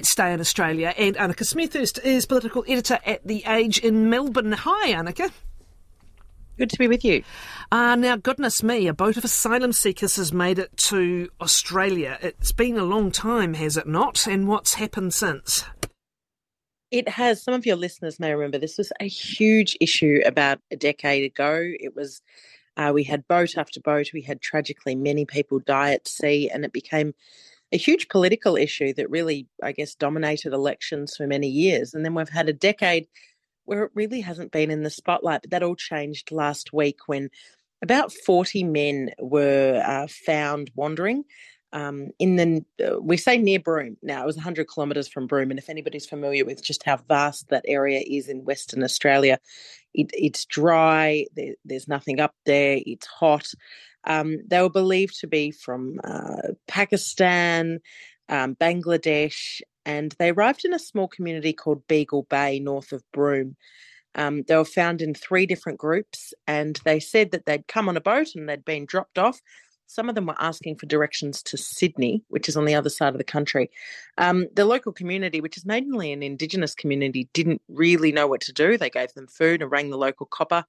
let's stay in Australia. And Annika Smethurst is political editor at The Age in Melbourne. Hi, Annika. Good to be with you. Uh, now, goodness me, a boat of asylum seekers has made it to Australia. It's been a long time, has it not? And what's happened since? It has. Some of your listeners may remember this was a huge issue about a decade ago. It was, uh, we had boat after boat. We had tragically many people die at sea, and it became a huge political issue that really, I guess, dominated elections for many years. And then we've had a decade where it really hasn't been in the spotlight. But that all changed last week when about 40 men were uh, found wandering um, in the, uh, we say near Broome. Now, it was 100 kilometres from Broome. And if anybody's familiar with just how vast that area is in Western Australia, it, it's dry, there, there's nothing up there, it's hot. Um, they were believed to be from uh, Pakistan, um, Bangladesh, and they arrived in a small community called Beagle Bay north of Broome. Um, they were found in three different groups, and they said that they'd come on a boat and they'd been dropped off. Some of them were asking for directions to Sydney, which is on the other side of the country. Um, the local community, which is mainly an Indigenous community, didn't really know what to do. They gave them food and rang the local copper.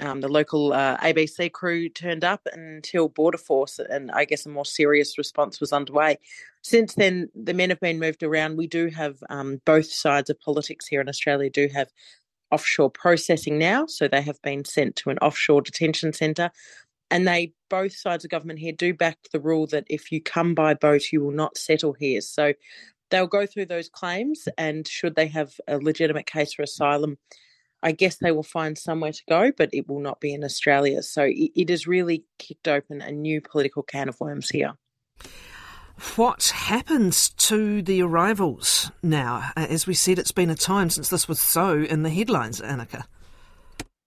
Um, the local uh, ABC crew turned up until Border Force and I guess a more serious response was underway. Since then, the men have been moved around. We do have um, both sides of politics here in Australia do have offshore processing now, so they have been sent to an offshore detention centre. And they, both sides of government here, do back the rule that if you come by boat, you will not settle here. So they'll go through those claims, and should they have a legitimate case for asylum, I guess they will find somewhere to go, but it will not be in Australia. So it, it has really kicked open a new political can of worms here. What happens to the arrivals now? As we said, it's been a time since this was so in the headlines, Annika.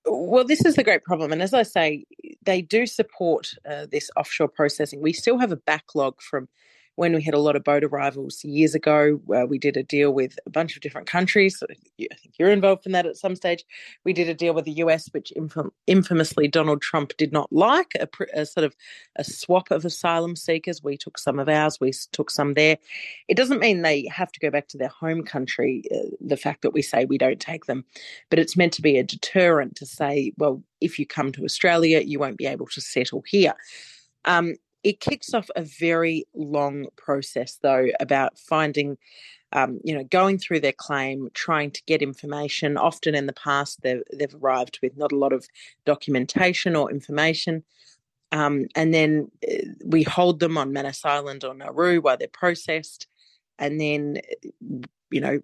Well, this is the great problem. And as I say, they do support uh, this offshore processing. We still have a backlog from when we had a lot of boat arrivals years ago, uh, we did a deal with a bunch of different countries. I think you're involved in that at some stage. We did a deal with the US, which infam- infamously Donald Trump did not like, a, a, sort of a swap of asylum seekers. We took some of ours, we took some there. It doesn't mean they have to go back to their home country, uh, the fact that we say we don't take them, but it's meant to be a deterrent to say, well, if you come to Australia, you won't be able to settle here. Um, it kicks off a very long process, though, about finding, um, you know, going through their claim, trying to get information. Often in the past, they've, they've arrived with not a lot of documentation or information. Um, and then uh, we hold them on Manus Island or Nauru while they're processed. And then, you know,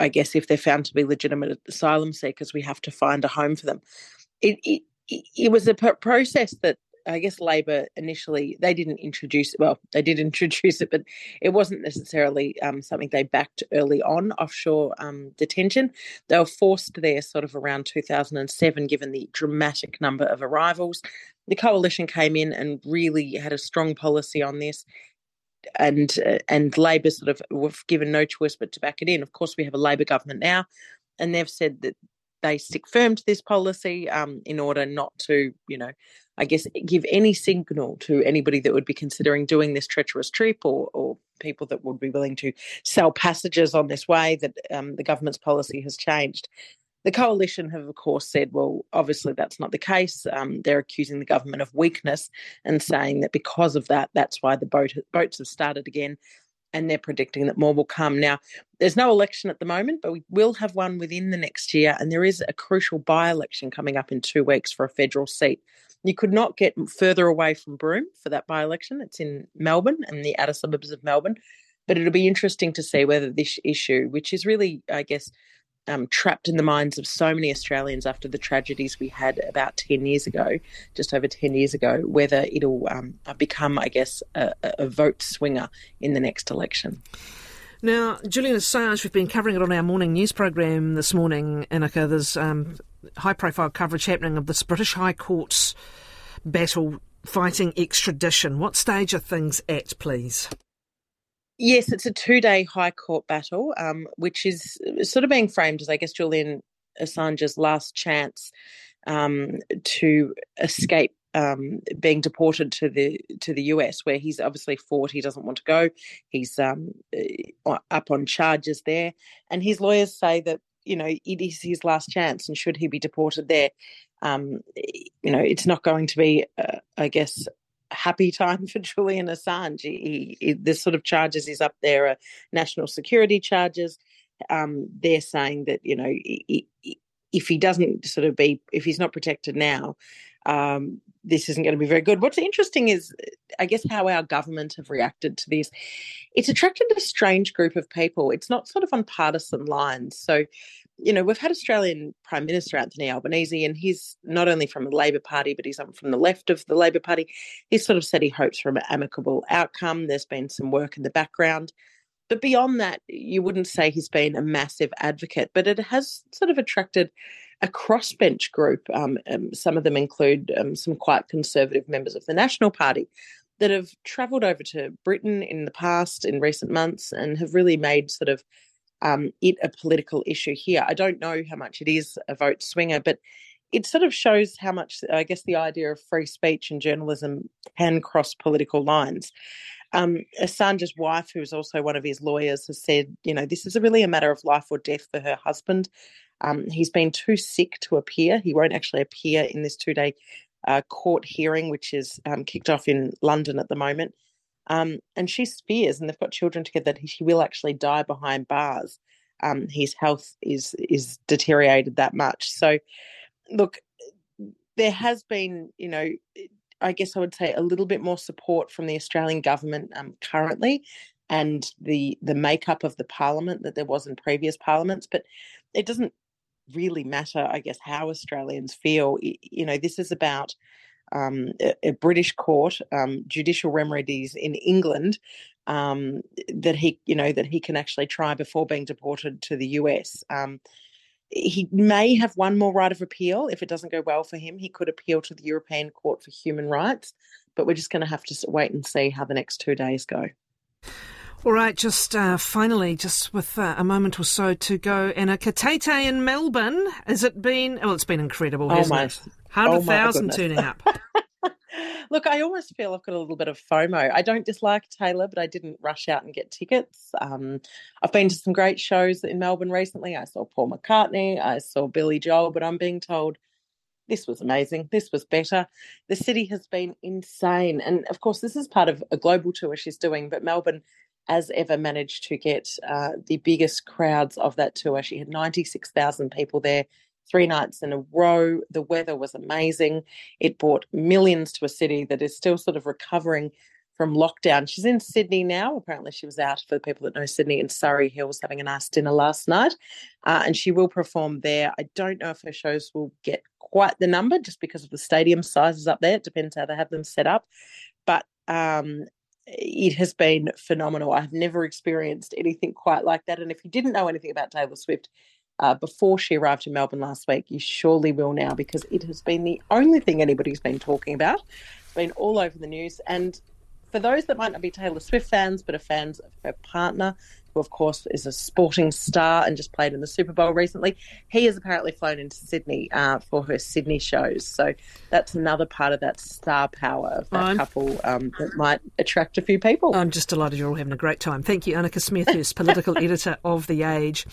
I guess if they're found to be legitimate asylum seekers, we have to find a home for them. It, it, it was a process that I guess Labor initially they didn't introduce well they did introduce it, but it wasn't necessarily um, something they backed early on offshore um, detention. They were forced there sort of around 2007, given the dramatic number of arrivals. The coalition came in and really had a strong policy on this. And uh, and Labor sort of were given no choice but to back it in. Of course, we have a Labor government now, and they've said that they stick firm to this policy um, in order not to, you know, I guess, give any signal to anybody that would be considering doing this treacherous trip or, or people that would be willing to sell passages on this way that um, the government's policy has changed. The coalition have, of course, said, well, obviously that's not the case. Um, they're accusing the government of weakness and saying that because of that, that's why the boat, boats have started again and they're predicting that more will come. Now, there's no election at the moment, but we will have one within the next year, and there is a crucial by election coming up in two weeks for a federal seat. You could not get further away from Broome for that by election. It's in Melbourne and the outer suburbs of Melbourne. But it'll be interesting to see whether this issue, which is really, I guess, um, trapped in the minds of so many Australians after the tragedies we had about 10 years ago, just over 10 years ago, whether it'll um, become, I guess, a, a, vote swinger in the next election. Now, Julian Assange, we've been covering it on our morning news program this morning, Annika. There's um, high profile coverage happening of this British High Court's battle fighting extradition. What stage are things at, please? Yes, it's a two day High Court battle, um, which is sort of being framed as, I guess, Julian Assange's last chance um, to escape um, being deported to the to the US, where he's obviously fought. He doesn't want to go. He's um, uh, up on charges there, and his lawyers say that you know it is his last chance, and should he be deported there, um, you know it's not going to be, uh, I guess, happy time for Julian Assange. He, he, the sort of charges he's up there are national security charges. Um, they're saying that you know if he doesn't sort of be if he's not protected now, um, this isn't going to be very good. What's interesting is, I guess, how our government have reacted to this. It's attracted a strange group of people. It's not sort of on partisan lines. So, you know, we've had Australian Prime Minister Anthony Albanese, and he's not only from the Labor Party, but he's from the left of the Labor Party. He sort of said he hopes for an amicable outcome. There's been some work in the background. But beyond that, you wouldn't say he's been a massive advocate, but it has sort of attracted a crossbench group. Um, um, some of them include um, some quite conservative members of the National Party that have travelled over to Britain in the past, in recent months, and have really made sort of um, it a political issue here. I don't know how much it is a vote swinger, but it sort of shows how much, I guess, the idea of free speech and journalism can cross political lines. Um, Assange's wife, who is also one of his lawyers, has said, you know, this is really a matter of life or death for her husband. Um, he's been too sick to appear. He won't actually appear in this two day uh, court hearing, which is um, kicked off in London at the moment. Um, and she fears, and they've got children together, that he will actually die behind bars. Um, his health is is deteriorated that much. So, look, there has been, you know, I guess I would say a little bit more support from the Australian government um, currently, and the the makeup of the parliament that there was in previous parliaments. But it doesn't really matter, I guess, how Australians feel. You know, this is about um, a, a, British court, um, judicial remedies in England um, that he, you know, that he can actually try before being deported to the US. Um, he may have one more right of appeal if it doesn't go well for him. He could appeal to the European Court for Human Rights, but we're just going to have to wait and see how the next two days go. All right, just uh, finally, just with uh, a moment or so to go, Anna Katete in Melbourne. Has it been? Well, it's been incredible, oh hasn't my, it? Hundred thousand oh turning up. Look, I almost feel I've got a little bit of FOMO. I don't dislike Taylor, but I didn't rush out and get tickets. Um, I've been to some great shows in Melbourne recently. I saw Paul McCartney, I saw Billy Joel, but I'm being told this was amazing. This was better. The city has been insane. And of course, this is part of a global tour she's doing, but Melbourne as ever managed to get uh, the biggest crowds of that tour. She had 96,000 people there three nights in a row. The weather was amazing. It brought millions to a city that is still sort of recovering from lockdown. She's in Sydney now. Apparently, she was out for the people that know Sydney in Surry Hills having a nice dinner last night, uh, and she will perform there. I don't know if her shows will get quite the number just because of the stadium sizes up there. It depends how they have them set up, but um, it has been phenomenal. I've never experienced anything quite like that. And if you didn't know anything about Taylor Swift uh, before she arrived in Melbourne last week, you surely will now because it has been the only thing anybody's been talking about. It's been all over the news. And for those that might not be Taylor Swift fans but are fans of her partner, who of course is a sporting star and just played in the Super Bowl recently. He has apparently flown into Sydney uh, for her Sydney shows, so that's another part of that star power of that I'm, couple um, that might attract a few people. I'm just delighted you're all having a great time. Thank you, Annika Smith, who's political editor of The Age.